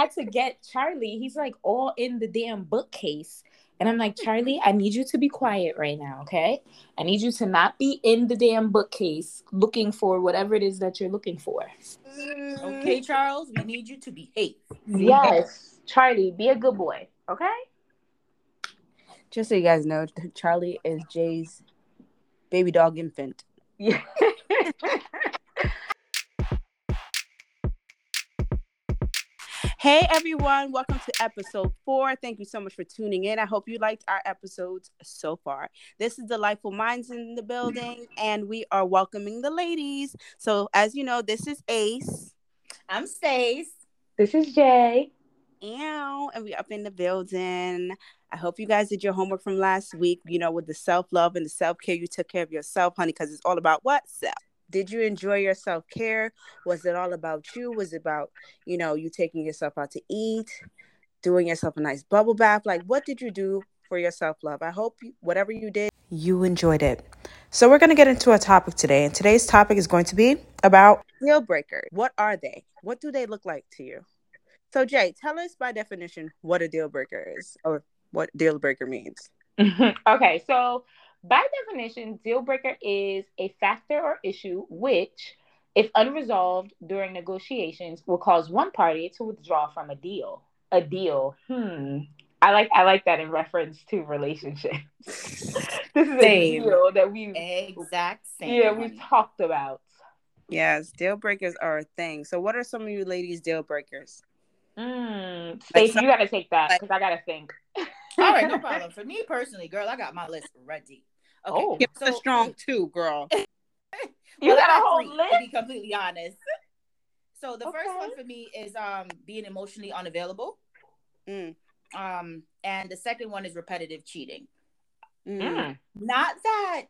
had to get Charlie. He's like all in the damn bookcase. And I'm like, Charlie, I need you to be quiet right now, okay? I need you to not be in the damn bookcase looking for whatever it is that you're looking for. Okay, Charles, we need you to behave. Yes. Charlie, be a good boy, okay? Just so you guys know, Charlie is Jay's baby dog infant. Yeah. Hey everyone, welcome to episode four. Thank you so much for tuning in. I hope you liked our episodes so far. This is Delightful Minds in the building, and we are welcoming the ladies. So, as you know, this is Ace. I'm Stace. This is Jay. Ow, and we up in the building. I hope you guys did your homework from last week, you know, with the self love and the self care. You took care of yourself, honey, because it's all about what? Self did you enjoy your self care? Was it all about you? Was it about, you know, you taking yourself out to eat, doing yourself a nice bubble bath? Like, what did you do for your self love? I hope you, whatever you did, you enjoyed it. So, we're going to get into a topic today. And today's topic is going to be about deal breakers. What are they? What do they look like to you? So, Jay, tell us by definition what a deal breaker is or what deal breaker means. okay, so by definition, deal breaker is a factor or issue which, if unresolved during negotiations, will cause one party to withdraw from a deal. A deal. Hmm. I like I like that in reference to relationships. this is same. a deal that we exact same. Yeah, we've talked about. Yes, deal breakers are a thing. So, what are some of you ladies' deal breakers? Mm, Stacey, like, you gotta take that because like, I gotta think. All right, no problem. For me personally, girl, I got my list ready. Okay. Oh, so, a strong two, girl. you well, got a whole three, list. To be completely honest. So the okay. first one for me is um being emotionally unavailable. Mm. Um, and the second one is repetitive cheating. Mm. Not that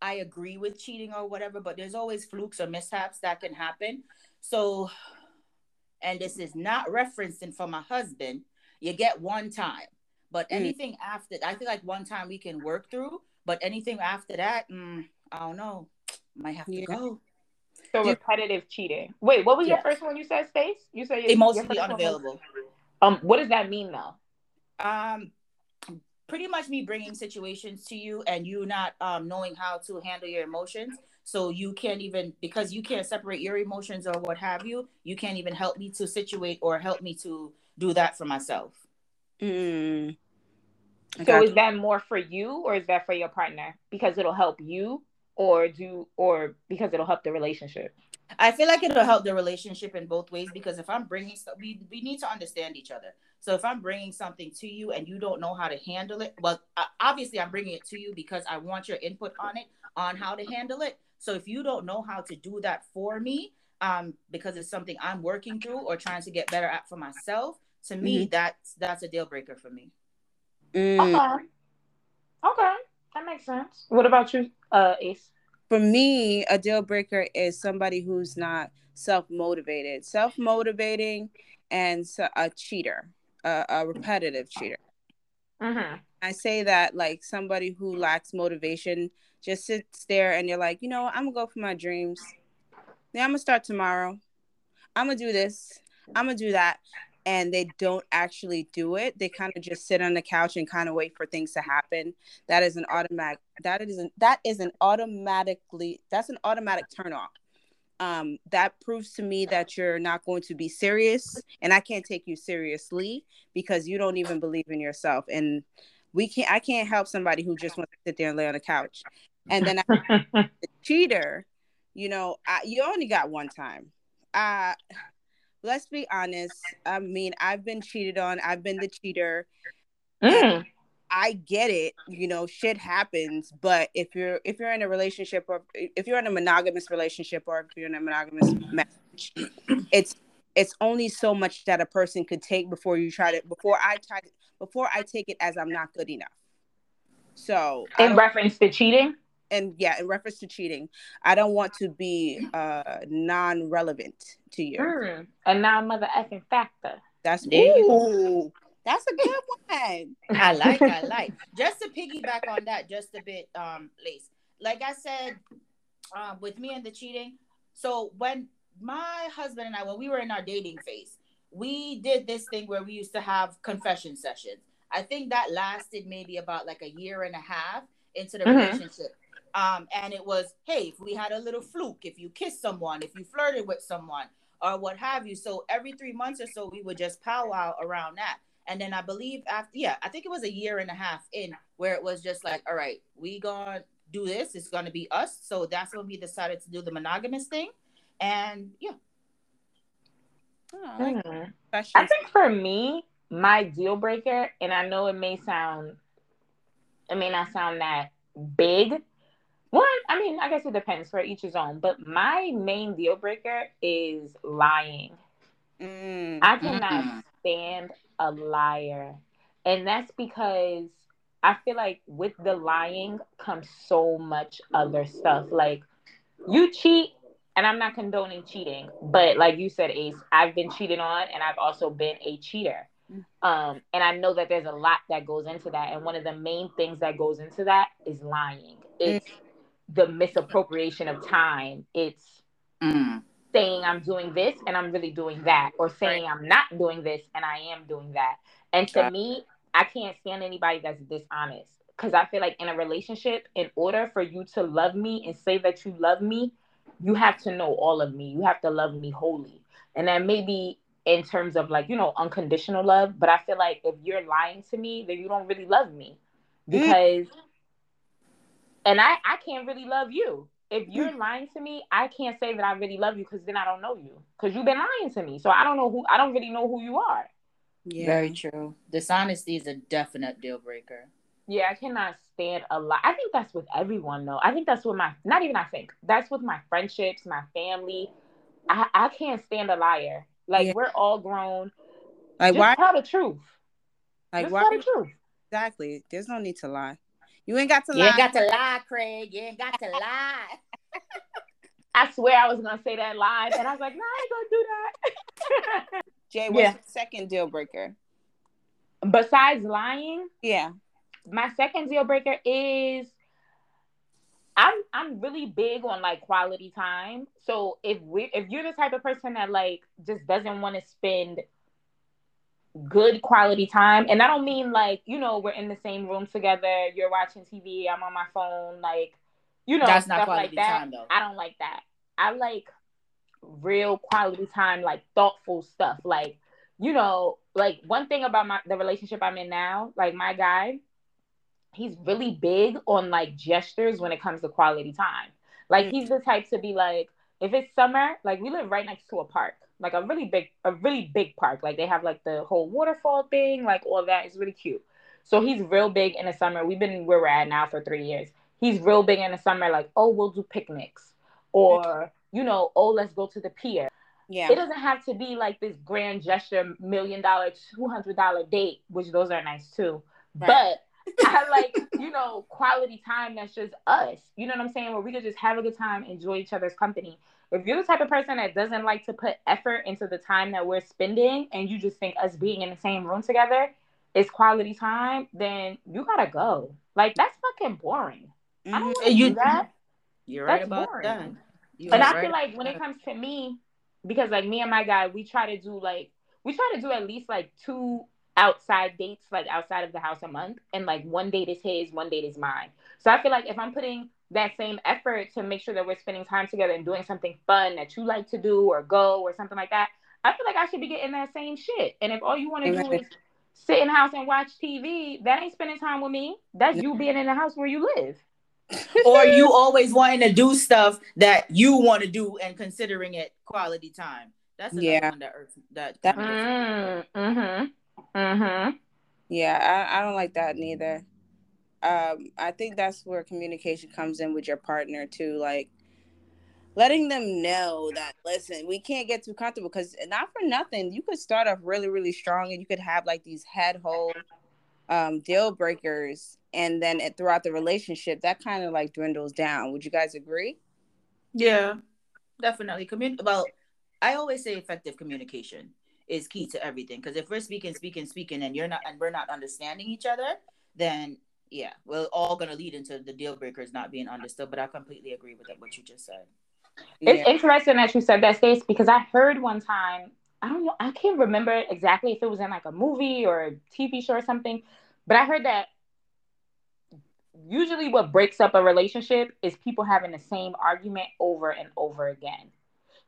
I agree with cheating or whatever, but there's always flukes or mishaps that can happen. So, and this is not referencing for my husband. You get one time, but mm. anything after, I feel like one time we can work through. But anything after that, mm, I don't know. Might have to yeah. go. So repetitive cheating. Wait, what was yes. your first one? You said Stace? You said emotionally unavailable. Um, what does that mean though? Um, pretty much me bringing situations to you and you not um knowing how to handle your emotions. So you can't even because you can't separate your emotions or what have you. You can't even help me to situate or help me to do that for myself. Mm. So is that more for you or is that for your partner? Because it'll help you or do or because it'll help the relationship? I feel like it'll help the relationship in both ways because if I'm bringing stuff, we, we need to understand each other. So if I'm bringing something to you and you don't know how to handle it, well, obviously I'm bringing it to you because I want your input on it, on how to handle it. So if you don't know how to do that for me, um, because it's something I'm working through or trying to get better at for myself, to me, mm-hmm. that's that's a deal breaker for me. Mm. Okay. Okay. That makes sense. What about you, uh, Ace? For me, a deal breaker is somebody who's not self motivated, self motivating, and a cheater, a, a repetitive cheater. Mm-hmm. I say that like somebody who lacks motivation just sits there and you're like, you know, I'm gonna go for my dreams. Yeah, I'm gonna start tomorrow. I'm gonna do this. I'm gonna do that and they don't actually do it they kind of just sit on the couch and kind of wait for things to happen. That is an automatic that is an that is an automatically that's an automatic turn off um, that proves to me that you're not going to be serious and i can't take you seriously because you don't even believe in yourself and we can't i can't help somebody who just wants to sit there and lay on the couch. And then I, the cheater you know I, you only got one time. Uh let's be honest. I mean, I've been cheated on. I've been the cheater. Mm. I get it. You know, shit happens. But if you're if you're in a relationship or if you're in a monogamous relationship or if you're in a monogamous marriage, it's it's only so much that a person could take before you try to before I try before I take it as I'm not good enough. So in reference to cheating? And yeah, in reference to cheating, I don't want to be uh non-relevant to you. Mm, a non-mother effing factor. That's ooh, that's a good one. I like, I like. Just to piggyback on that, just a bit, um, Lace. Like I said, um, with me and the cheating. So when my husband and I, when we were in our dating phase, we did this thing where we used to have confession sessions. I think that lasted maybe about like a year and a half into the mm-hmm. relationship. Um, and it was, hey, if we had a little fluke, if you kissed someone, if you flirted with someone, or what have you. So every three months or so, we would just powwow around that. And then I believe after, yeah, I think it was a year and a half in where it was just like, all right, we gonna do this. It's gonna be us. So that's when we decided to do the monogamous thing. And yeah. Mm-hmm. I think for me, my deal breaker, and I know it may sound, it may not sound that big. One, I mean, I guess it depends for each his own, but my main deal breaker is lying. Mm, I cannot mm-hmm. stand a liar. And that's because I feel like with the lying comes so much other stuff. Like you cheat, and I'm not condoning cheating, but like you said, Ace, I've been cheated on and I've also been a cheater. Mm. Um, and I know that there's a lot that goes into that. And one of the main things that goes into that is lying. It's mm. The misappropriation of time. It's mm saying I'm doing this and I'm really doing that, or saying. I'm not doing this and I am doing that. And to me, I can't stand anybody that's dishonest because I feel like in a relationship, in order for you to love me and say that you love me, you have to know all of me. You have to love me wholly. And that may be in terms of like, you know, unconditional love. But I feel like if you're lying to me, then you don't really love me mm. because, mm. And I, I can't really love you if you're hmm. lying to me, I can't say that I really love you because then I don't know you because you've been lying to me. So I don't know who I don't really know who you are. Yeah. Very true. Dishonesty is a definite deal breaker. Yeah, I cannot stand a lie. I think that's with everyone though. I think that's with my not even I think that's with my friendships, my family. I I can't stand a liar. Like yeah. we're all grown. Like Just why tell the truth. Like Just why tell the truth. Exactly. There's no need to lie. You ain't got to lie. You ain't got to lie, Craig. You ain't got to lie. I swear I was gonna say that live, and I was like, "No, I ain't gonna do that." Jay, what's yeah. second deal breaker? Besides lying, yeah, my second deal breaker is I'm I'm really big on like quality time. So if we if you're the type of person that like just doesn't want to spend good quality time. And I don't mean like, you know, we're in the same room together, you're watching TV, I'm on my phone, like, you know, That's stuff like that. Time, I don't like that. I like real quality time, like thoughtful stuff. Like, you know, like one thing about my the relationship I'm in now, like my guy, he's really big on like gestures when it comes to quality time. Like mm. he's the type to be like, if it's summer, like we live right next to a park like a really big a really big park. Like they have like the whole waterfall thing like all that. Is really cute. So he's real big in the summer. We've been where we're at now for three years. He's real big in the summer like oh we'll do picnics. Or you know oh let's go to the pier. Yeah. It doesn't have to be like this grand gesture million dollar two hundred dollar date which those are nice too. Right. but I like, you know, quality time that's just us. You know what I'm saying? Where we could just have a good time, enjoy each other's company if you're the type of person that doesn't like to put effort into the time that we're spending and you just think us being in the same room together is quality time, then you gotta go. Like that's fucking boring. Mm-hmm. I don't mm-hmm. want to do that. You're that's right about boring. that. You and I right feel like when it comes to me, because like me and my guy, we try to do like we try to do at least like two outside dates, like outside of the house a month, and like one date is his, one date is mine. So I feel like if I'm putting that same effort to make sure that we're spending time together and doing something fun that you like to do or go or something like that, I feel like I should be getting that same shit. And if all you want to do is sit in the house and watch TV, that ain't spending time with me. That's you being in the house where you live. or you always wanting to do stuff that you want to do and considering it quality time. That's yeah. one that that. that mm-hmm. Mm-hmm. mm-hmm. Yeah, I, I don't like that neither um, I think that's where communication comes in with your partner too, like letting them know that listen, we can't get too comfortable because not for nothing, you could start off really, really strong and you could have like these head hole um, deal breakers, and then it, throughout the relationship, that kind of like dwindles down. Would you guys agree? Yeah, definitely. Commun- well, I always say effective communication is key to everything because if we're speaking, speaking, speaking, and you're not, and we're not understanding each other, then yeah, we're all gonna lead into the deal breakers not being understood. But I completely agree with what you just said. It's yeah. interesting that you said that, Stace, because I heard one time I don't know, I can't remember exactly if it was in like a movie or a TV show or something, but I heard that usually what breaks up a relationship is people having the same argument over and over again.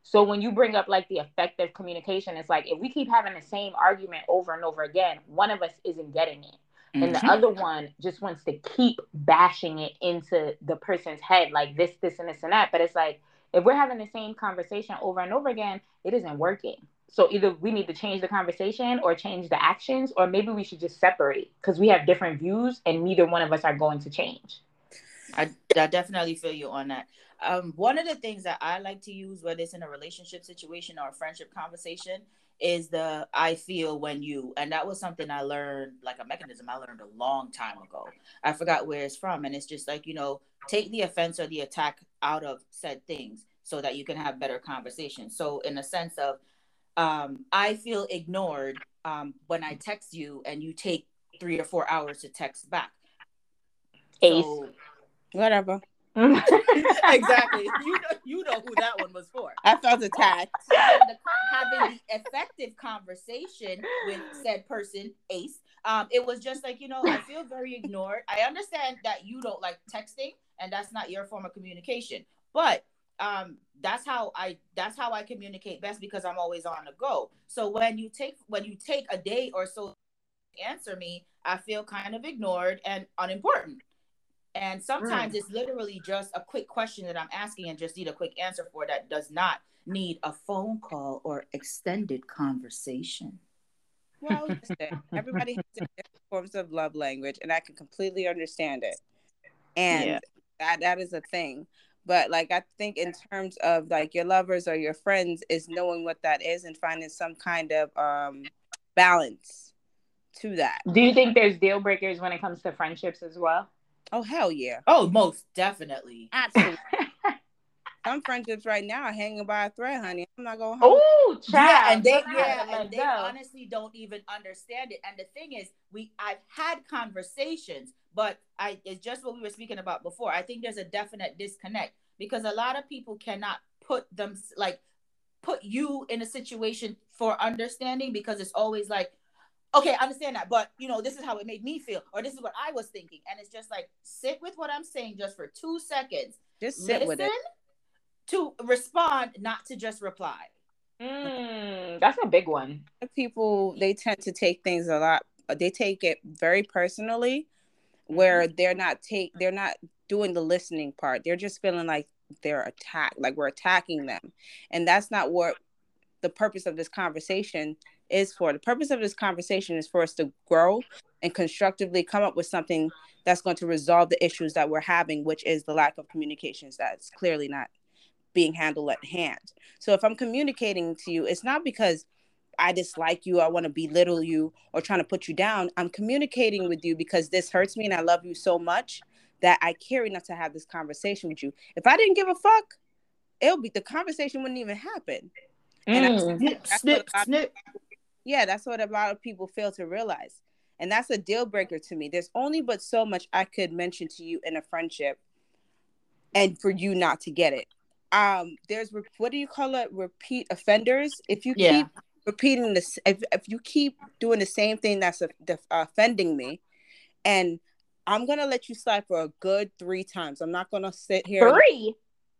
So when you bring up like the effective communication, it's like if we keep having the same argument over and over again, one of us isn't getting it. And the mm-hmm. other one just wants to keep bashing it into the person's head, like this, this, and this and that. But it's like if we're having the same conversation over and over again, it isn't working. So either we need to change the conversation or change the actions, or maybe we should just separate because we have different views and neither one of us are going to change. I, I definitely feel you on that. Um, one of the things that I like to use, whether it's in a relationship situation or a friendship conversation, is the I feel when you. And that was something I learned, like a mechanism I learned a long time ago. I forgot where it's from. And it's just like, you know, take the offense or the attack out of said things so that you can have better conversations. So, in a sense of, um, I feel ignored um, when I text you and you take three or four hours to text back. Ace. So, Whatever. exactly. You know, you know who that one was for. I felt attacked. having the effective conversation with said person, Ace, um, it was just like, you know, I feel very ignored. I understand that you don't like texting and that's not your form of communication. But um that's how i that's how i communicate best because i'm always on the go so when you take when you take a day or so to answer me i feel kind of ignored and unimportant and sometimes mm. it's literally just a quick question that i'm asking and just need a quick answer for that does not need a phone call or extended conversation. Well listen, everybody has different forms of love language and i can completely understand it. And yeah. that that is a thing. But like i think in terms of like your lovers or your friends is knowing what that is and finding some kind of um balance to that. Do you think there's deal breakers when it comes to friendships as well oh hell yeah oh most definitely absolutely some friendships right now are hanging by a thread, honey. I'm not going. Oh, yeah, and they yeah, and they honestly don't even understand it. And the thing is, we I've had conversations but I it's just what we were speaking about before. I think there's a definite disconnect because a lot of people cannot put them like put you in a situation for understanding because it's always like okay, I understand that, but you know, this is how it made me feel, or this is what I was thinking. And it's just like sit with what I'm saying just for two seconds. Just sit Listen with it. To respond, not to just reply. Mm, that's a big one. People they tend to take things a lot. They take it very personally, where mm-hmm. they're not take they're not doing the listening part. They're just feeling like they're attacked, like we're attacking them. And that's not what the purpose of this conversation is for. The purpose of this conversation is for us to grow and constructively come up with something that's going to resolve the issues that we're having, which is the lack of communications that's clearly not being handled at hand. So if I'm communicating to you, it's not because I dislike you, I want to belittle you, or trying to put you down. I'm communicating with you because this hurts me and I love you so much that I care enough to have this conversation with you. If I didn't give a fuck, it'll be the conversation wouldn't even happen. Mm. And snip, snip. Yeah, that's what a lot of people fail to realize. And that's a deal breaker to me. There's only but so much I could mention to you in a friendship and for you not to get it. Um, there's what do you call it? Repeat offenders. If you yeah. keep repeating this if, if you keep doing the same thing that's the, offending me and i'm gonna let you slide for a good three times i'm not gonna sit here three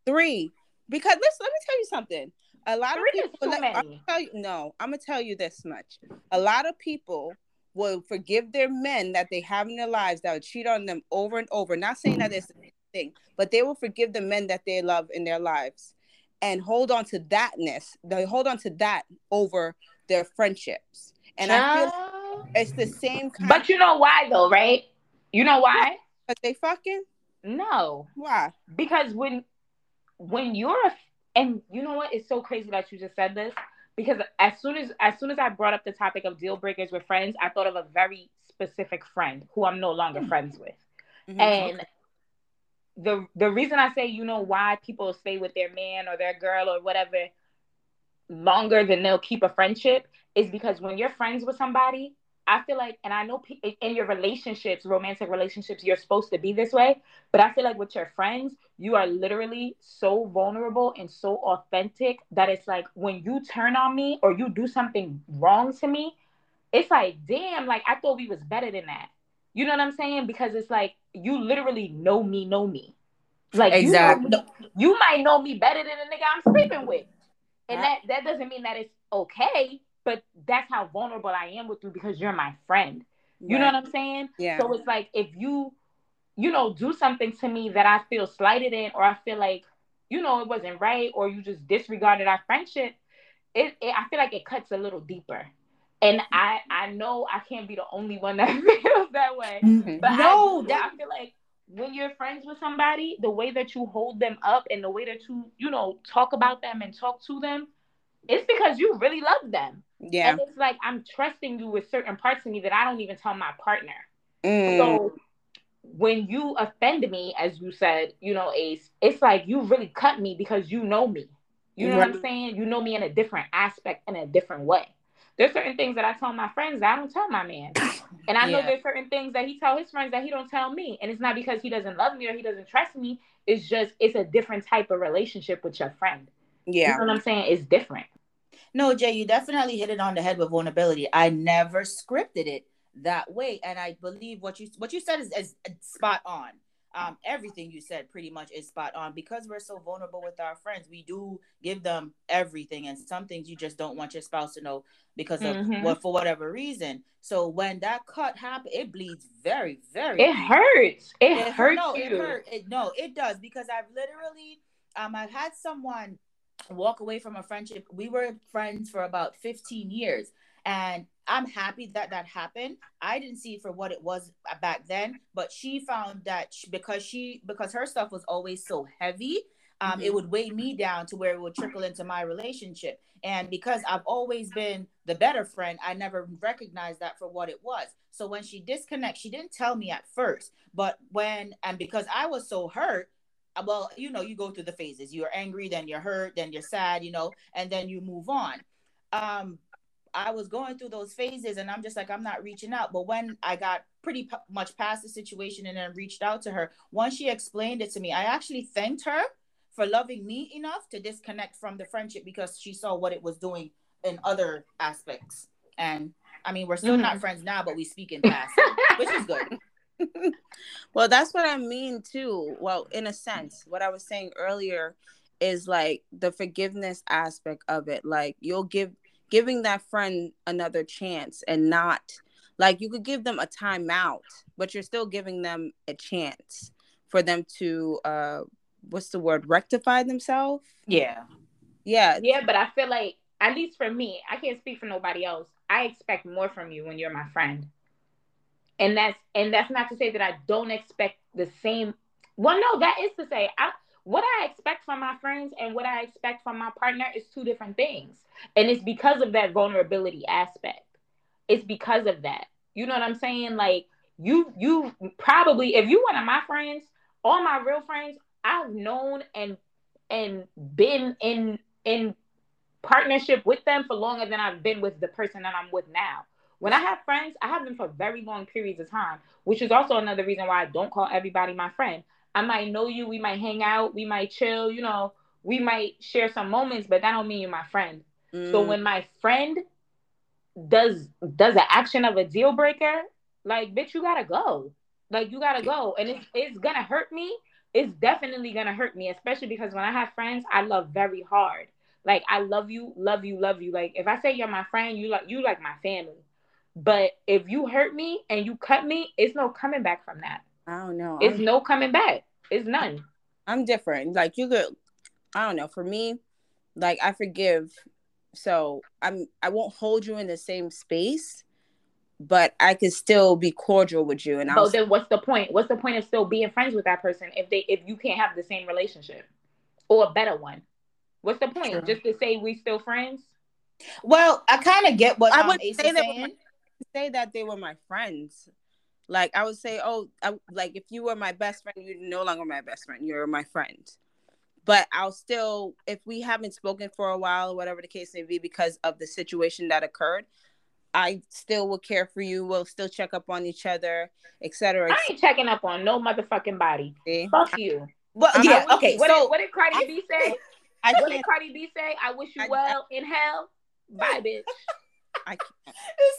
three because let's let me tell you something a lot of people let, I'm tell you, no i'm gonna tell you this much a lot of people will forgive their men that they have in their lives that will cheat on them over and over not saying that it's a thing but they will forgive the men that they love in their lives and hold on to thatness. They hold on to that over their friendships. And I feel it's the same kind But you know why though, right? You know why? But they fucking no. Why? Because when when you're a, and you know what? It's so crazy that you just said this because as soon as as soon as I brought up the topic of deal breakers with friends, I thought of a very specific friend who I'm no longer mm-hmm. friends with. Mm-hmm. And the the reason I say you know why people stay with their man or their girl or whatever longer than they'll keep a friendship is because when you're friends with somebody, I feel like, and I know in your relationships, romantic relationships, you're supposed to be this way. But I feel like with your friends, you are literally so vulnerable and so authentic that it's like when you turn on me or you do something wrong to me, it's like, damn, like I thought we was better than that. You know what I'm saying? Because it's like you literally know me, know me. Like exactly. you, know me, you might know me better than the nigga I'm sleeping with. And that that doesn't mean that it's okay but that's how vulnerable I am with you because you're my friend. You right. know what I'm saying? Yeah. So it's like if you, you know, do something to me that I feel slighted in, or I feel like, you know, it wasn't right, or you just disregarded our friendship, it, it I feel like it cuts a little deeper. And I I know I can't be the only one that feels that way. Mm-hmm. But no, I, that... I feel like when you're friends with somebody, the way that you hold them up and the way that you, you know, talk about them and talk to them, it's because you really love them. Yeah. And it's like I'm trusting you with certain parts of me that I don't even tell my partner. Mm. So when you offend me, as you said, you know, Ace, it's like you really cut me because you know me. You know right. what I'm saying? You know me in a different aspect, in a different way. There's certain things that I tell my friends that I don't tell my man. And I yeah. know there's certain things that he tell his friends that he don't tell me. And it's not because he doesn't love me or he doesn't trust me. It's just it's a different type of relationship with your friend. Yeah. You know what I'm saying? It's different. No, Jay, you definitely hit it on the head with vulnerability. I never scripted it that way, and I believe what you what you said is, is spot on. Um, everything you said pretty much is spot on because we're so vulnerable with our friends. We do give them everything, and some things you just don't want your spouse to know because of mm-hmm. what for whatever reason. So when that cut happens, it bleeds very, very. It hurts. It, it hurts. No, you. it hurt. It, no, it does because I've literally, um, I've had someone walk away from a friendship. We were friends for about 15 years. And I'm happy that that happened. I didn't see for what it was back then, but she found that she, because she because her stuff was always so heavy, um, mm-hmm. it would weigh me down to where it would trickle into my relationship. And because I've always been the better friend, I never recognized that for what it was. So when she disconnects, she didn't tell me at first, but when and because I was so hurt, well, you know, you go through the phases. You're angry, then you're hurt, then you're sad, you know, and then you move on. Um, I was going through those phases and I'm just like, I'm not reaching out. But when I got pretty p- much past the situation and then reached out to her, once she explained it to me, I actually thanked her for loving me enough to disconnect from the friendship because she saw what it was doing in other aspects. And I mean, we're still mm-hmm. not friends now, but we speak in past, which is good. well, that's what I mean too. Well, in a sense, what I was saying earlier is like the forgiveness aspect of it. Like you'll give giving that friend another chance and not like you could give them a timeout, but you're still giving them a chance for them to uh what's the word rectify themselves. Yeah. Yeah. Yeah, but I feel like at least for me, I can't speak for nobody else. I expect more from you when you're my friend and that's and that's not to say that I don't expect the same. Well, no, that is to say I what I expect from my friends and what I expect from my partner is two different things. And it's because of that vulnerability aspect. It's because of that. You know what I'm saying? Like you you probably if you one of my friends, all my real friends, I've known and and been in in partnership with them for longer than I've been with the person that I'm with now. When I have friends, I have them for very long periods of time, which is also another reason why I don't call everybody my friend. I might know you, we might hang out, we might chill, you know, we might share some moments, but that don't mean you're my friend. Mm. So when my friend does does an action of a deal breaker, like bitch, you gotta go. Like you gotta go. And it's it's gonna hurt me. It's definitely gonna hurt me, especially because when I have friends, I love very hard. Like I love you, love you, love you. Like if I say you're my friend, you like you like my family. But if you hurt me and you cut me, it's no coming back from that. I don't know. It's I'm, no coming back. It's none. I'm different. Like you could, I don't know. For me, like I forgive, so I'm. I won't hold you in the same space, but I could still be cordial with you. And I'll. then, what's the point? What's the point of still being friends with that person if they if you can't have the same relationship or a better one? What's the point? True. Just to say we still friends? Well, I kind of get what I um, would say that. Saying say that they were my friends. Like I would say, oh, I, like if you were my best friend, you're no longer my best friend. You're my friend. But I'll still, if we haven't spoken for a while, or whatever the case may be, because of the situation that occurred, I still will care for you. We'll still check up on each other, etc. I ain't checking up on no motherfucking body. See? Fuck you. Well, yeah, okay. What, so, did, what did Cardi I, B say? I what did Cardi B say? I wish you I, well in hell. Bye, bitch. I can't.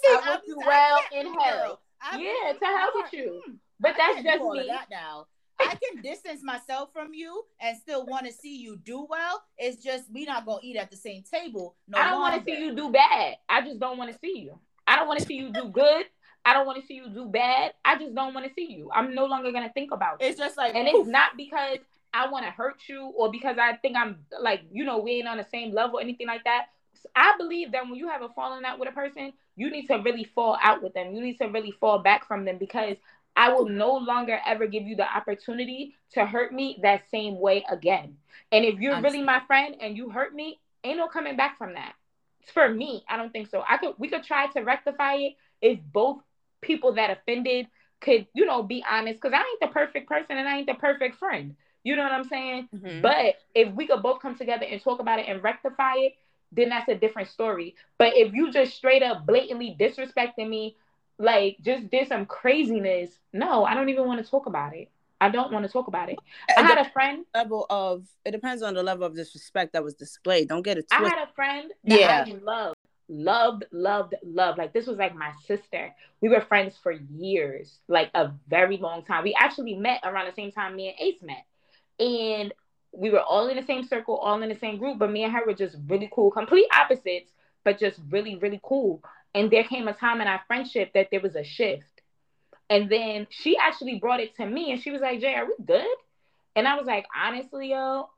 I wish you well in hell. yeah, to hell with you. Hmm. But that's just me. That now. I can distance myself from you and still want to see you do well. It's just we not gonna eat at the same table. No I don't want to see you do bad. I just don't want to see you. I don't want to see you do good. I don't want to see you do bad. I just don't want to see you. I'm no longer gonna think about it. It's just like, and it's not because I want to hurt you or because I think I'm like, you know, we ain't on the same level, anything like that. I believe that when you have a falling out with a person, you need to really fall out with them. You need to really fall back from them because I will no longer ever give you the opportunity to hurt me that same way again. And if you're really my friend and you hurt me, ain't no coming back from that. For me, I don't think so. I could we could try to rectify it if both people that offended could, you know, be honest. Cause I ain't the perfect person and I ain't the perfect friend. You know what I'm saying? Mm-hmm. But if we could both come together and talk about it and rectify it, then that's a different story. But if you just straight up blatantly disrespecting me, like just did some craziness, no, I don't even want to talk about it. I don't want to talk about it. I had a friend level of it depends on the level of disrespect that was displayed. Don't get it. Twisted. I had a friend that yeah. I loved, loved, loved, loved. Like this was like my sister. We were friends for years, like a very long time. We actually met around the same time me and Ace met, and we were all in the same circle, all in the same group. But me and her were just really cool, complete opposites, but just really, really cool. And there came a time in our friendship that there was a shift. And then she actually brought it to me and she was like, Jay, are we good? And I was like, honestly, yo,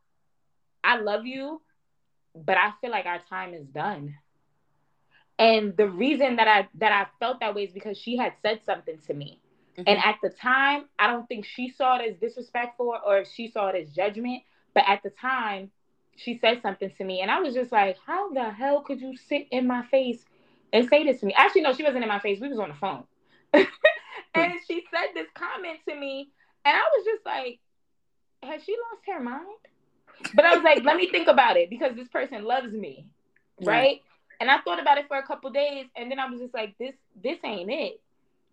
I love you, but I feel like our time is done. And the reason that I that I felt that way is because she had said something to me. Mm-hmm. And at the time, I don't think she saw it as disrespectful or if she saw it as judgment. But at the time, she said something to me, and I was just like, "How the hell could you sit in my face and say this to me. Actually, no, she wasn't in my face. We was on the phone. and she said this comment to me, and I was just like, has she lost her mind? But I was like, let me think about it because this person loves me, right? And I thought about it for a couple days, and then I was just like, this this ain't it.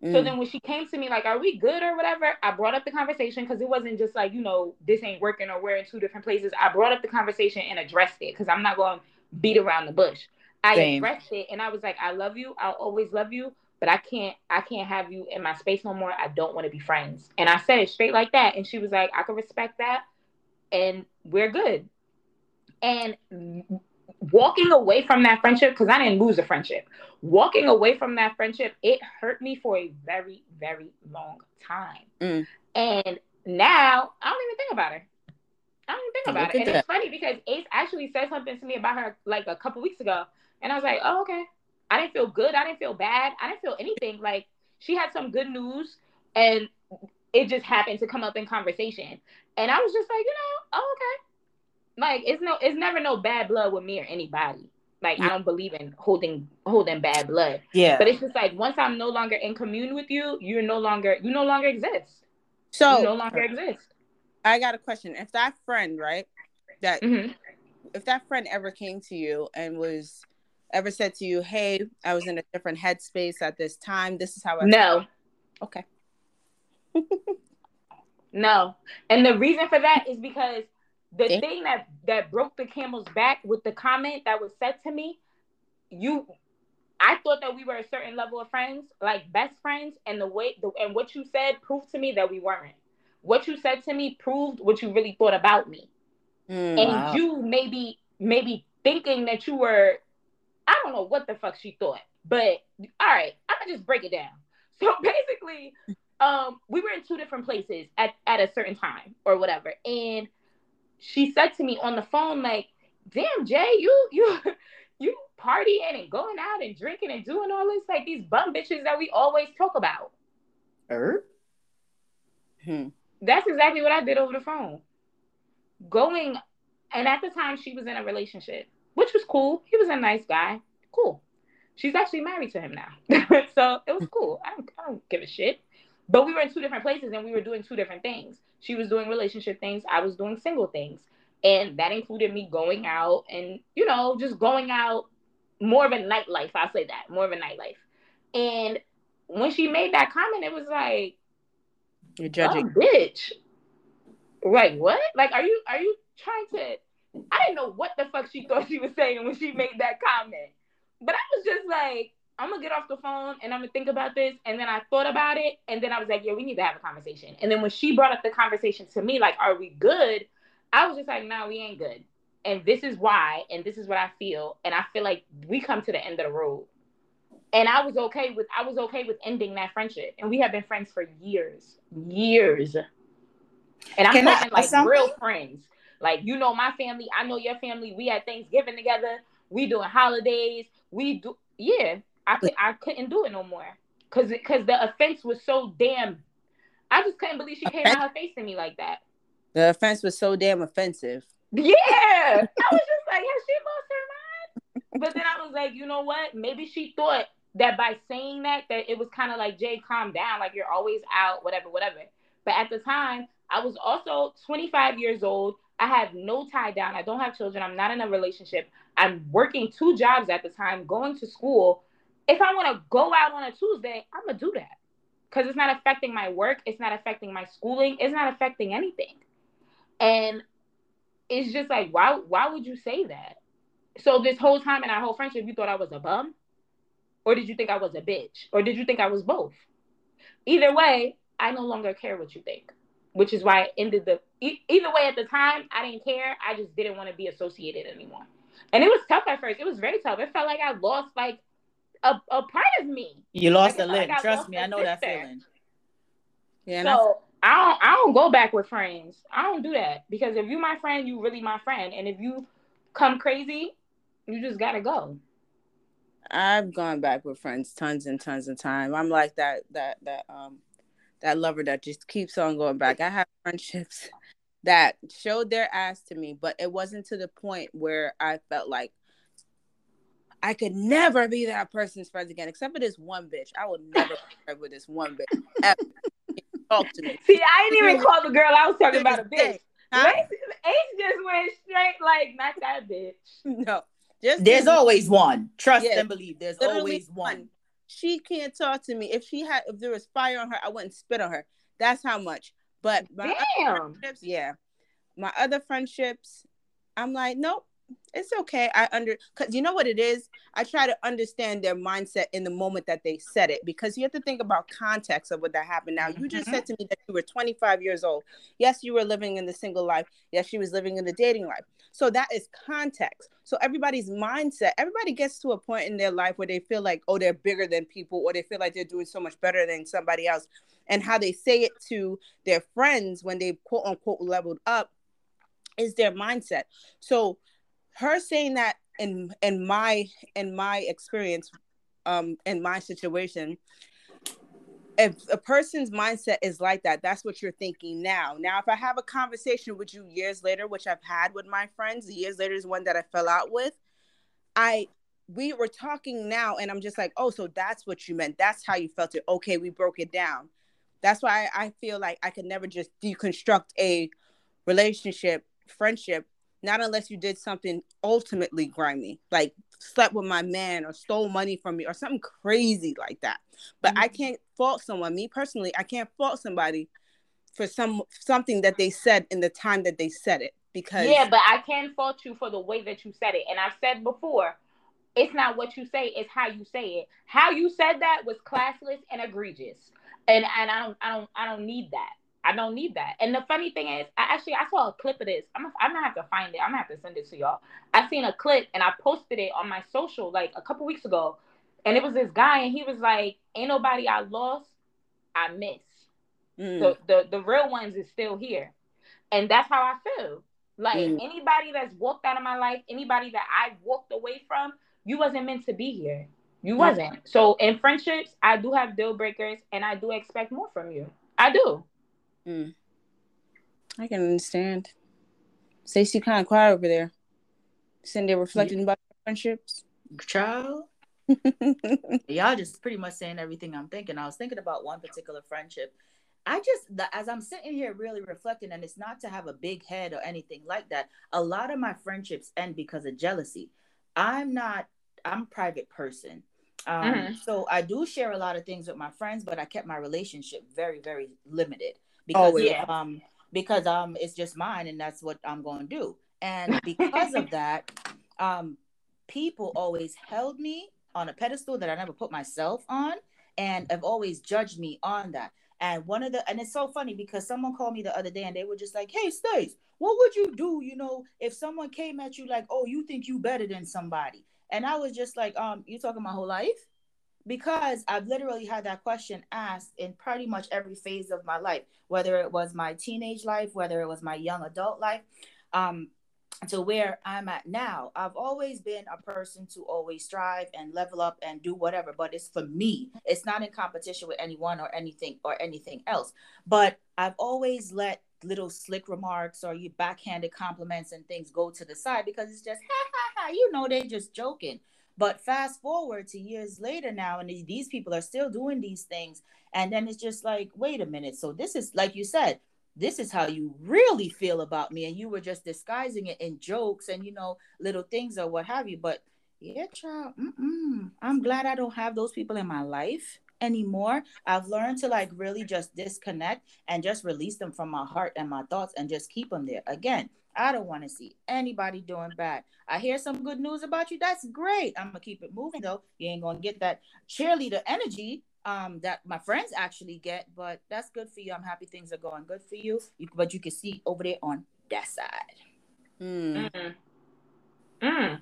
Mm. So then when she came to me like, are we good or whatever? I brought up the conversation because it wasn't just like, you know, this ain't working or we're in two different places. I brought up the conversation and addressed it because I'm not going to beat around the bush. I Same. addressed it and I was like, I love you. I'll always love you, but I can't I can't have you in my space no more. I don't want to be friends. And I said it straight like that. And she was like, I can respect that. And we're good. And walking away from that friendship, because I didn't lose a friendship, walking away from that friendship, it hurt me for a very, very long time. Mm. And now I don't even think about her. I don't even think about it. And that. it's funny because Ace actually said something to me about her like a couple weeks ago. And I was like, oh, okay. I didn't feel good. I didn't feel bad. I didn't feel anything. Like she had some good news and it just happened to come up in conversation. And I was just like, you know, oh, okay. Like it's no, it's never no bad blood with me or anybody. Like I don't believe in holding holding bad blood. Yeah. But it's just like once I'm no longer in commune with you, you're no longer you no longer exist. So you no longer exist. I got a question. If that friend, right, that mm-hmm. if that friend ever came to you and was ever said to you, "Hey, I was in a different headspace at this time. This is how I." No. Felt. Okay. no, and the reason for that is because the thing that that broke the camel's back with the comment that was said to me, you, I thought that we were a certain level of friends, like best friends, and the way the and what you said proved to me that we weren't. What you said to me proved what you really thought about me, mm, and wow. you maybe maybe thinking that you were I don't know what the fuck she thought, but all right, I'm gonna just break it down. So basically, um, we were in two different places at, at a certain time or whatever. And she said to me on the phone, like, damn, Jay, you you you partying and going out and drinking and doing all this, like these bum bitches that we always talk about. Er? Hmm. That's exactly what I did over the phone. Going and at the time she was in a relationship which was cool. He was a nice guy. Cool. She's actually married to him now. so it was cool. I don't, I don't give a shit. But we were in two different places and we were doing two different things. She was doing relationship things, I was doing single things. And that included me going out and, you know, just going out more of a nightlife. I'll say that, more of a nightlife. And when she made that comment, it was like, "You're judging, oh, bitch." Like what? Like, are you are you trying to? I didn't know what the fuck she thought she was saying when she made that comment, but I was just like, I'm gonna get off the phone and I'm gonna think about this. And then I thought about it, and then I was like, yeah, we need to have a conversation. And then when she brought up the conversation to me, like, are we good? I was just like, no, we ain't good. And this is why, and this is what I feel. And I feel like we come to the end of the road. And I was okay with I was okay with ending that friendship. And we have been friends for years. Years. And I'm Can talking like something? real friends. Like you know my family, I know your family. We had Thanksgiving together. We doing holidays. We do yeah. I could I couldn't do it no more. Cause cause the offense was so damn I just couldn't believe she came out her face to me like that. The offense was so damn offensive. Yeah. I was just like, has she lost her mind? But then I was like, you know what? Maybe she thought that by saying that, that it was kind of like, Jay, calm down. Like you're always out, whatever, whatever. But at the time, I was also 25 years old. I have no tie down. I don't have children. I'm not in a relationship. I'm working two jobs at the time, going to school. If I want to go out on a Tuesday, I'm to do that because it's not affecting my work. It's not affecting my schooling. It's not affecting anything. And it's just like, why, why would you say that? So this whole time in our whole friendship, you thought I was a bum? Or did you think I was a bitch? Or did you think I was both? Either way, I no longer care what you think which is why I ended the either way at the time I didn't care. I just didn't want to be associated anymore. And it was tough at first. It was very tough. It felt like I lost like a, a part of me. You lost a limb. Like Trust me, I know sister. that feeling. Yeah. So I don't I don't go back with friends. I don't do that because if you're my friend, you really my friend. And if you come crazy, you just gotta go. I've gone back with friends tons and tons of time. I'm like that that that um that lover that just keeps on going back. I have friendships that showed their ass to me, but it wasn't to the point where I felt like I could never be that person's friend again, except for this one bitch. I would never be with this one bitch ever. Talk to me. See, I didn't even call the girl I was talking about a bitch. Huh? Ace just went straight like not that bitch. No, just there's always one. Trust yeah, and believe. There's always one. one she can't talk to me. If she had, if there was fire on her, I wouldn't spit on her. That's how much. But my Damn. friendships, yeah, my other friendships, I'm like, nope, it's okay. I under because you know what it is. I try to understand their mindset in the moment that they said it because you have to think about context of what that happened. Now, you just mm-hmm. said to me that you were 25 years old. Yes, you were living in the single life. Yes, she was living in the dating life. So that is context. So everybody's mindset, everybody gets to a point in their life where they feel like, oh, they're bigger than people, or they feel like they're doing so much better than somebody else. And how they say it to their friends when they quote unquote leveled up is their mindset. So her saying that in in my in my experience um in my situation if a person's mindset is like that that's what you're thinking now. Now if i have a conversation with you years later which i've had with my friends years later is one that i fell out with i we were talking now and i'm just like oh so that's what you meant. That's how you felt it. Okay we broke it down. That's why i feel like i could never just deconstruct a relationship friendship not unless you did something ultimately grimy, like slept with my man or stole money from me or something crazy like that. But mm-hmm. I can't fault someone. Me personally, I can't fault somebody for some something that they said in the time that they said it because yeah but i can fault you for the way that you said it and i've said before it's not what you say it's how you say it how you said that was classless and egregious and and i don't i don't i don't need that I don't need that. And the funny thing is, I actually I saw a clip of this. I'm I'm gonna have to find it. I'm gonna have to send it to y'all. I seen a clip and I posted it on my social like a couple weeks ago, and it was this guy and he was like, "Ain't nobody I lost, I miss. Mm. So the the real ones is still here, and that's how I feel. Like mm. anybody that's walked out of my life, anybody that I walked away from, you wasn't meant to be here. You mm. wasn't. So in friendships, I do have deal breakers, and I do expect more from you. I do. Mm. I can understand. Stacey kind of quiet over there. Sitting there reflecting yeah. about friendships. Child. Y'all just pretty much saying everything I'm thinking. I was thinking about one particular friendship. I just, the, as I'm sitting here really reflecting, and it's not to have a big head or anything like that. A lot of my friendships end because of jealousy. I'm not, I'm a private person. Um, mm-hmm. So I do share a lot of things with my friends, but I kept my relationship very, very limited because oh, yeah. um because um it's just mine and that's what I'm going to do. And because of that, um, people always held me on a pedestal that I never put myself on, and have always judged me on that. And one of the and it's so funny because someone called me the other day and they were just like, "Hey, Stace, what would you do, you know, if someone came at you like, oh, you think you better than somebody?" And I was just like, "Um, you talking my whole life?" Because I've literally had that question asked in pretty much every phase of my life, whether it was my teenage life, whether it was my young adult life. Um, to where I'm at now. I've always been a person to always strive and level up and do whatever, but it's for me. It's not in competition with anyone or anything or anything else. But I've always let little slick remarks or you backhanded compliments and things go to the side because it's just ha ha ha, you know, they're just joking. But fast forward to years later now, and these people are still doing these things. And then it's just like, wait a minute. So this is like you said, this is how you really feel about me and you were just disguising it in jokes and you know little things or what have you but yeah child mm-mm. i'm glad i don't have those people in my life anymore i've learned to like really just disconnect and just release them from my heart and my thoughts and just keep them there again i don't want to see anybody doing bad i hear some good news about you that's great i'm gonna keep it moving though you ain't gonna get that cheerleader energy um, that my friends actually get, but that's good for you. I'm happy things are going good for you. you but you can see over there on that side. Mm. Mm. Mm.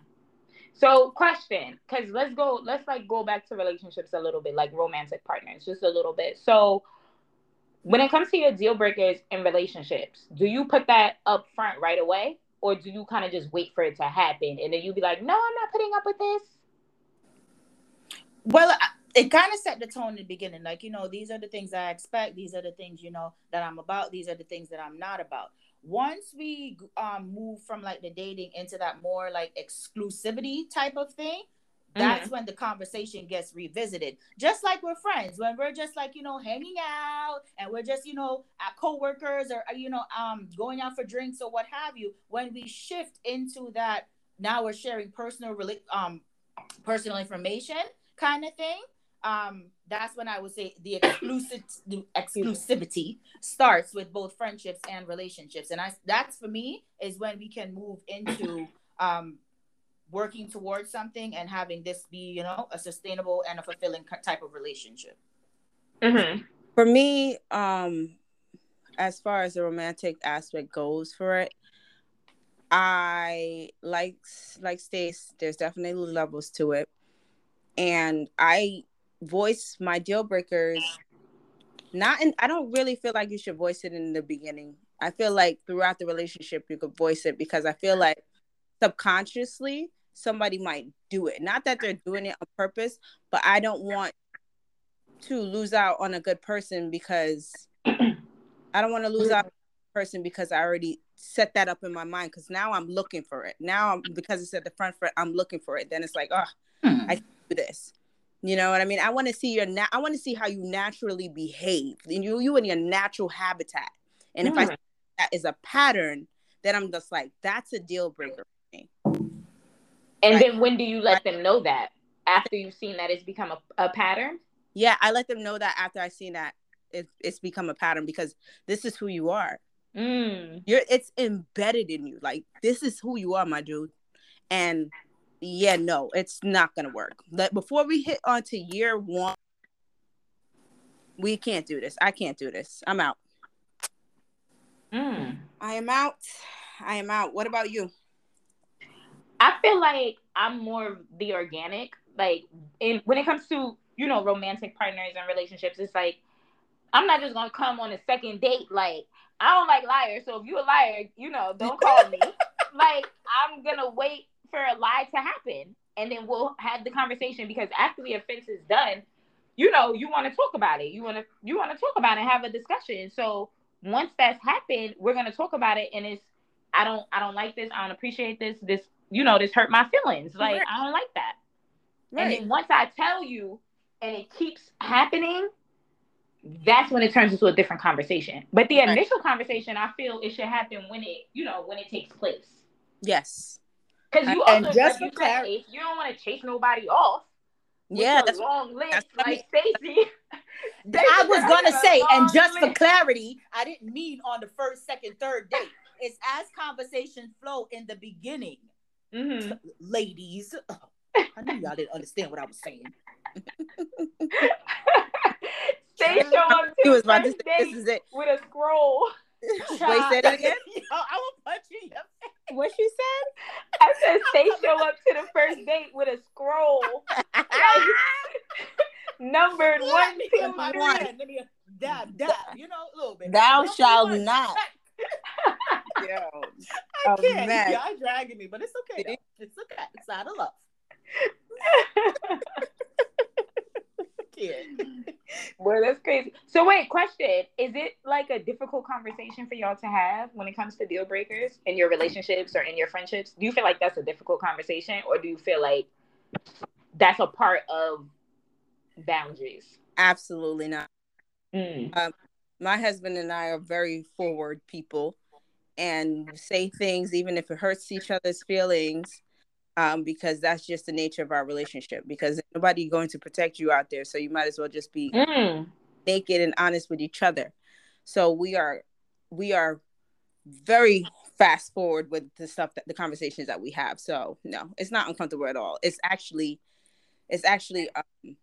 So, question, because let's go, let's like go back to relationships a little bit, like romantic partners, just a little bit. So, when it comes to your deal breakers in relationships, do you put that up front right away, or do you kind of just wait for it to happen and then you be like, no, I'm not putting up with this? Well, it kind of set the tone in the beginning. Like you know these are the things i expect. These are the things you know that i'm about. These are the things that i'm not about. Once we um move from like the dating into that more like exclusivity type of thing that's mm-hmm. when the conversation gets revisited just like we're friends when we're just like you know hanging out and we're just you know at co-workers or you know um going out for drinks or what have you when we shift into that now we're sharing personal um personal information kind of thing um, that's when I would say the exclusive the exclusivity starts with both friendships and relationships, and I that's for me is when we can move into um, working towards something and having this be you know a sustainable and a fulfilling type of relationship. Mm-hmm. For me, um, as far as the romantic aspect goes for it, I like like Stace. There's definitely levels to it, and I voice my deal breakers not in i don't really feel like you should voice it in the beginning i feel like throughout the relationship you could voice it because i feel like subconsciously somebody might do it not that they're doing it on purpose but i don't want to lose out on a good person because i don't want to lose out on a person because i already set that up in my mind because now i'm looking for it now I'm, because it's at the front front i'm looking for it then it's like oh hmm. i do this you know what I mean? I want to see your na- I want to see how you naturally behave. You you in your natural habitat. And mm. if I mm. that is a pattern, then I'm just like, that's a deal breaker for me. And then when do you let them know that? After you've seen that it's become a, a pattern? Yeah, I let them know that after I've seen that it, it's become a pattern because this is who you are. Mm. You're it's embedded in you. Like this is who you are, my dude. And yeah, no, it's not gonna work. But before we hit on to year one, we can't do this. I can't do this. I'm out. Mm. I am out. I am out. What about you? I feel like I'm more the organic. Like, in when it comes to you know romantic partners and relationships, it's like I'm not just gonna come on a second date. Like, I don't like liars. So if you're a liar, you know, don't call me. like, I'm gonna wait for a lie to happen and then we'll have the conversation because after the offense is done you know you want to talk about it you want to you want to talk about it and have a discussion so once that's happened we're going to talk about it and it's i don't i don't like this i don't appreciate this this you know this hurt my feelings like right. i don't like that right. and then once i tell you and it keeps happening that's when it turns into a different conversation but the initial conversation i feel it should happen when it you know when it takes place yes because you uh, also, and just like you, said, you don't want to chase nobody off. Yeah, that's long list, like Stacy. I was gonna say, and just list. for clarity, I didn't mean on the first, second, third date. It's as conversation flow in the beginning, mm-hmm. ladies. Oh, I knew y'all didn't understand what I was saying. they show up to was about to say, this is it. with a scroll. Wait, say that again. Yo, I will punch you in your face. What she said? I said, "Stay show up to the first date with a scroll, like, numbered yeah, one, two, three. Let me dab, dab. You know, a little bit. Thou shalt not. Yo, I can't. Man. Y'all dragging me, but it's okay. Though. It's okay. It's out of love. well, that's crazy. So wait, question: Is it like a difficult conversation for y'all to have when it comes to deal breakers in your relationships or in your friendships? Do you feel like that's a difficult conversation, or do you feel like that's a part of boundaries? Absolutely not. Mm. Um, my husband and I are very forward people and say things even if it hurts each other's feelings um, because that's just the nature of our relationship. Because nobody going to protect you out there, so you might as well just be mm. naked and honest with each other. So we are, we are very fast forward with the stuff that the conversations that we have. So no, it's not uncomfortable at all. It's actually, it's actually um,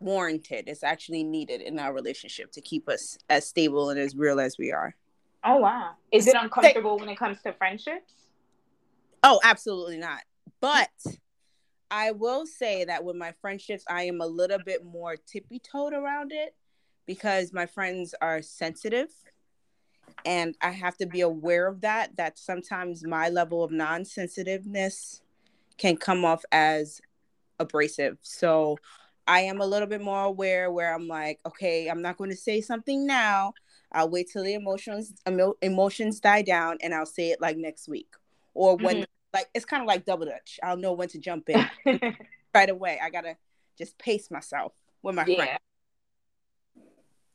warranted. It's actually needed in our relationship to keep us as stable and as real as we are. Oh wow! Is it uncomfortable when it comes to friendships? Oh, absolutely not. But I will say that with my friendships, I am a little bit more tippy toed around it because my friends are sensitive and I have to be aware of that. That sometimes my level of non sensitiveness can come off as abrasive. So I am a little bit more aware where I'm like, okay, I'm not going to say something now. I'll wait till the emotions emo- emotions die down and I'll say it like next week or when mm-hmm like it's kind of like double dutch. I'll know when to jump in right away. I gotta just pace myself with my yeah. friend.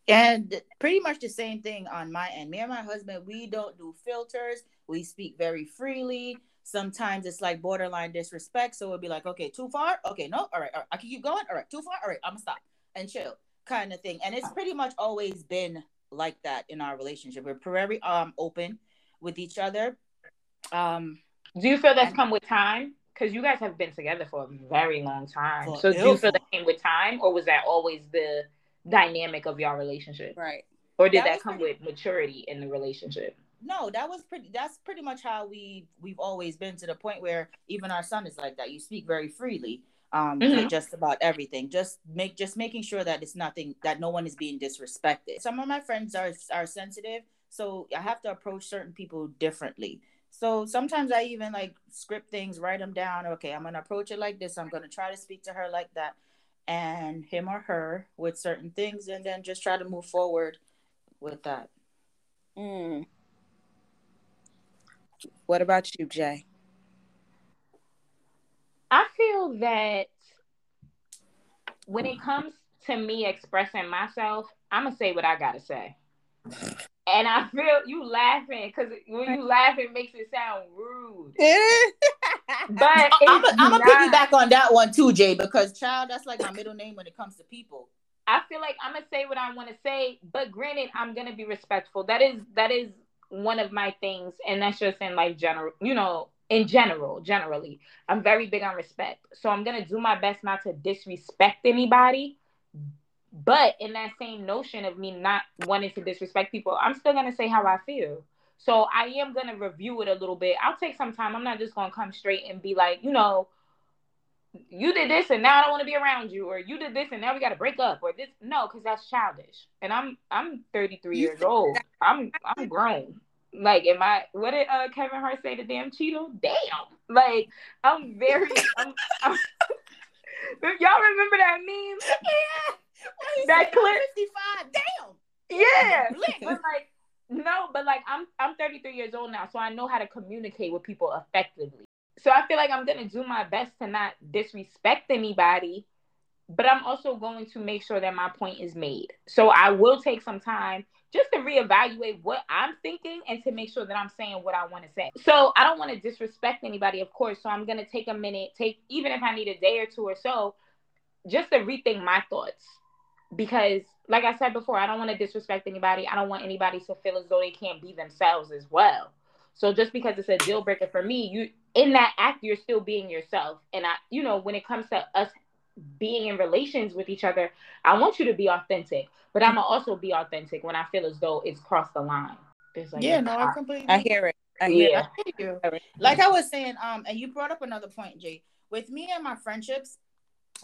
And pretty much the same thing on my end. Me and my husband, we don't do filters. We speak very freely. Sometimes it's like borderline disrespect. So it'll be like, okay, too far? Okay, no, all right, all right. I can keep going. All right, too far? All right, I'm gonna stop and chill, kind of thing. And it's pretty much always been like that in our relationship. We're very um open with each other. Um, do you feel that's come with time? Because you guys have been together for a very long time. so do you feel that came with time, or was that always the dynamic of your relationship? Right. Or did that, that come pretty, with maturity in the relationship? No, that was pretty. That's pretty much how we we've always been to the point where even our son is like that. You speak very freely um mm-hmm. just about everything just make just making sure that it's nothing that no one is being disrespected some of my friends are are sensitive so i have to approach certain people differently so sometimes I even like script things, write them down. Okay, I'm gonna approach it like this. I'm gonna try to speak to her like that, and him or her with certain things, and then just try to move forward with that. Mm. What about you, Jay? I feel that when it comes to me expressing myself, I'm gonna say what I gotta say. And I feel you laughing because when you laugh, it makes it sound rude. but I'm gonna piggyback on that one too, Jay, because child, that's like my middle name when it comes to people. I feel like I'm gonna say what I want to say, but granted, I'm gonna be respectful. That is that is one of my things, and that's just in like general, you know, in general, generally, I'm very big on respect. So I'm gonna do my best not to disrespect anybody, but in that same notion of me not wanting to disrespect people, I'm still gonna say how I feel. So I am gonna review it a little bit. I'll take some time. I'm not just gonna come straight and be like, you know, you did this and now I don't want to be around you, or you did this and now we gotta break up, or this. No, because that's childish. And I'm I'm 33 you years old. I'm I'm grown. Like, am I? What did uh, Kevin Hart say to damn Cheeto? Damn. Like, I'm very. I'm, I'm, y'all remember that meme? Yeah that clip. 55. Damn. Yeah. but like, no, but like I'm I'm 33 years old now, so I know how to communicate with people effectively. So I feel like I'm gonna do my best to not disrespect anybody, but I'm also going to make sure that my point is made. So I will take some time just to reevaluate what I'm thinking and to make sure that I'm saying what I want to say. So I don't want to disrespect anybody, of course. So I'm gonna take a minute, take even if I need a day or two or so, just to rethink my thoughts because like I said before, I don't want to disrespect anybody. I don't want anybody to feel as though they can't be themselves as well. So just because it's a deal breaker for me, you in that act you're still being yourself. And I, you know, when it comes to us being in relations with each other, I want you to be authentic, but I'm gonna also be authentic when I feel as though it's crossed the line. Like yeah, no, I completely. I hear it. I hear yeah. It. Like I was saying, um, and you brought up another point, Jay. With me and my friendships,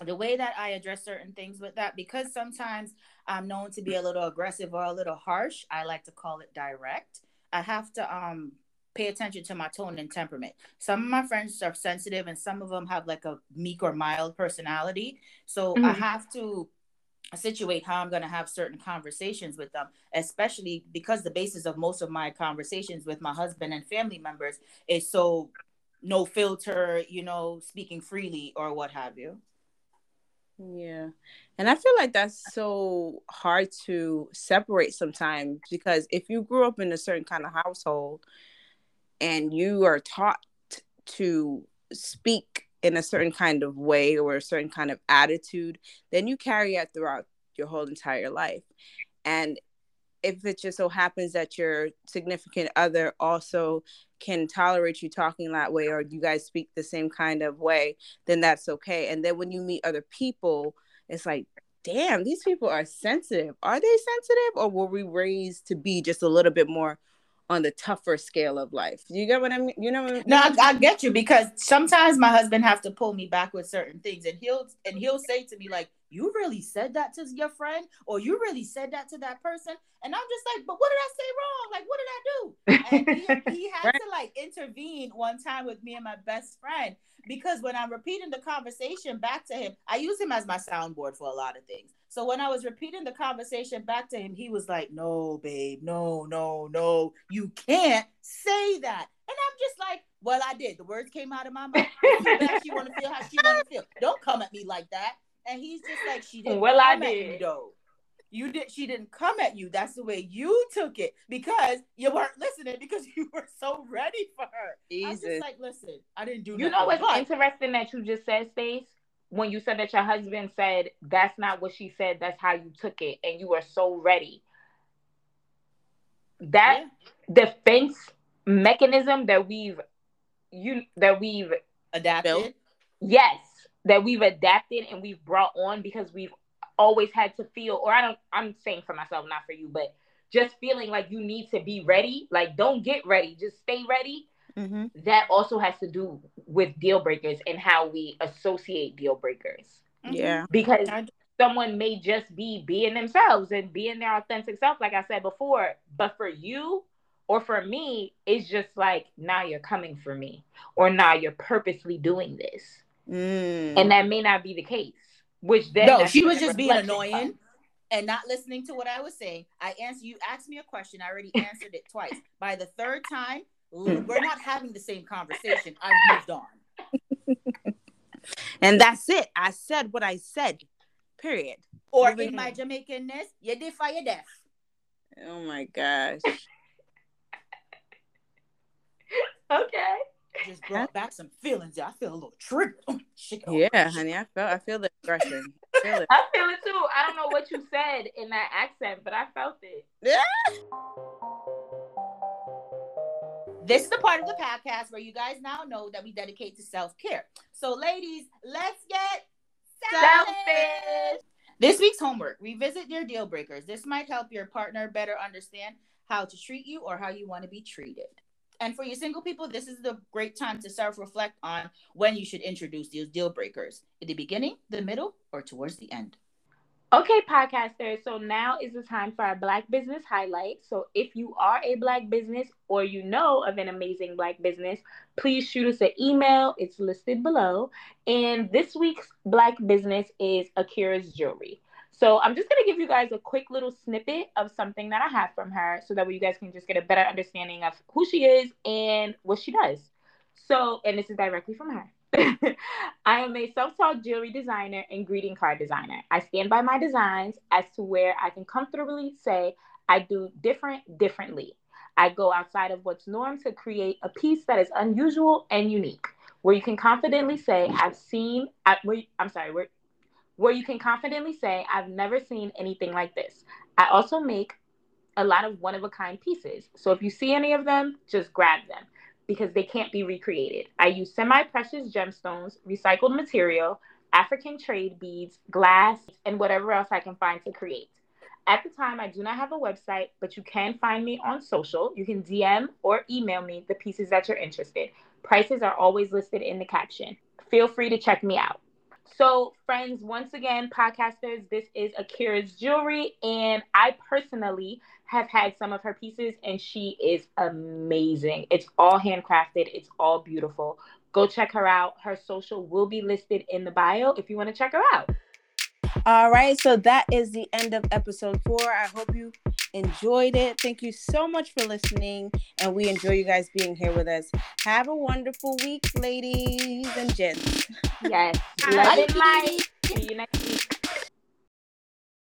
the way that I address certain things with that, because sometimes I'm known to be a little aggressive or a little harsh, I like to call it direct. I have to um pay attention to my tone and temperament. Some of my friends are sensitive and some of them have like a meek or mild personality. So mm-hmm. I have to situate how I'm going to have certain conversations with them, especially because the basis of most of my conversations with my husband and family members is so no filter, you know, speaking freely or what have you. Yeah. And I feel like that's so hard to separate sometimes because if you grew up in a certain kind of household and you are taught to speak in a certain kind of way or a certain kind of attitude, then you carry it throughout your whole entire life. And if it just so happens that your significant other also can tolerate you talking that way or you guys speak the same kind of way, then that's okay. And then when you meet other people, it's like, damn, these people are sensitive. Are they sensitive or were we raised to be just a little bit more on the tougher scale of life. You get what I mean? You know what I mean? No, I, I, get you because sometimes my husband have to pull me back with certain things and he'll and he'll say to me like, you really said that to your friend or you really said that to that person and i'm just like but what did i say wrong like what did i do and he, he had to like intervene one time with me and my best friend because when i'm repeating the conversation back to him i use him as my soundboard for a lot of things so when i was repeating the conversation back to him he was like no babe no no no you can't say that and i'm just like well i did the words came out of my mouth she want to feel how she want to feel don't come at me like that and he's just like, she didn't well, I did. You, though. You did she didn't come at you. That's the way you took it because you weren't listening because you were so ready for her. Jesus. I'm just like, listen, I didn't do You know what's but... interesting that you just said, Stace? When you said that your husband said that's not what she said, that's how you took it, and you were so ready. That yeah. defense mechanism that we've you that we've adapted. Yes that we've adapted and we've brought on because we've always had to feel or I don't I'm saying for myself not for you but just feeling like you need to be ready like don't get ready just stay ready mm-hmm. that also has to do with deal breakers and how we associate deal breakers mm-hmm. yeah because someone may just be being themselves and being their authentic self like I said before but for you or for me it's just like now you're coming for me or now you're purposely doing this Mm. And that may not be the case. Which then no, she was just being annoying and not listening to what I was saying. I answer you asked me a question. I already answered it twice. By the third time, Mm. we're not having the same conversation. I've moved on. and that's it. I said what I said. Period. Or Moving in my Jamaicanness, you defy your death. Oh my gosh. okay just brought back some feelings. I feel a little triggered. Oh, oh, yeah, honey, I felt I feel the aggression. I feel it. I feel it too. I don't know what you said in that accent, but I felt it. Yeah. This is the part of the podcast where you guys now know that we dedicate to self care. So, ladies, let's get selfish. This week's homework revisit your deal breakers. This might help your partner better understand how to treat you or how you want to be treated. And for you single people, this is the great time to self reflect on when you should introduce these deal breakers in the beginning, the middle, or towards the end. Okay, podcasters. So now is the time for our Black business highlight. So if you are a Black business or you know of an amazing Black business, please shoot us an email. It's listed below. And this week's Black business is Arikah's Jewelry. So I'm just going to give you guys a quick little snippet of something that I have from her so that way you guys can just get a better understanding of who she is and what she does. So, and this is directly from her. I am a self taught jewelry designer and greeting card designer. I stand by my designs as to where I can comfortably say I do different differently. I go outside of what's norm to create a piece that is unusual and unique, where you can confidently say, I've seen, I, am sorry, where where you can confidently say, I've never seen anything like this. I also make a lot of one of a kind pieces. So if you see any of them, just grab them because they can't be recreated. I use semi precious gemstones, recycled material, African trade beads, glass, and whatever else I can find to create. At the time, I do not have a website, but you can find me on social. You can DM or email me the pieces that you're interested. Prices are always listed in the caption. Feel free to check me out. So, friends, once again, podcasters, this is Arikah's jewelry, and I personally have had some of her pieces, and she is amazing. It's all handcrafted, it's all beautiful. Go check her out. Her social will be listed in the bio if you want to check her out. All right, so that is the end of episode four. I hope you enjoyed it. Thank you so much for listening, and we enjoy you guys being here with us. Have a wonderful week, ladies and gents. Yes, love and light. See you next week.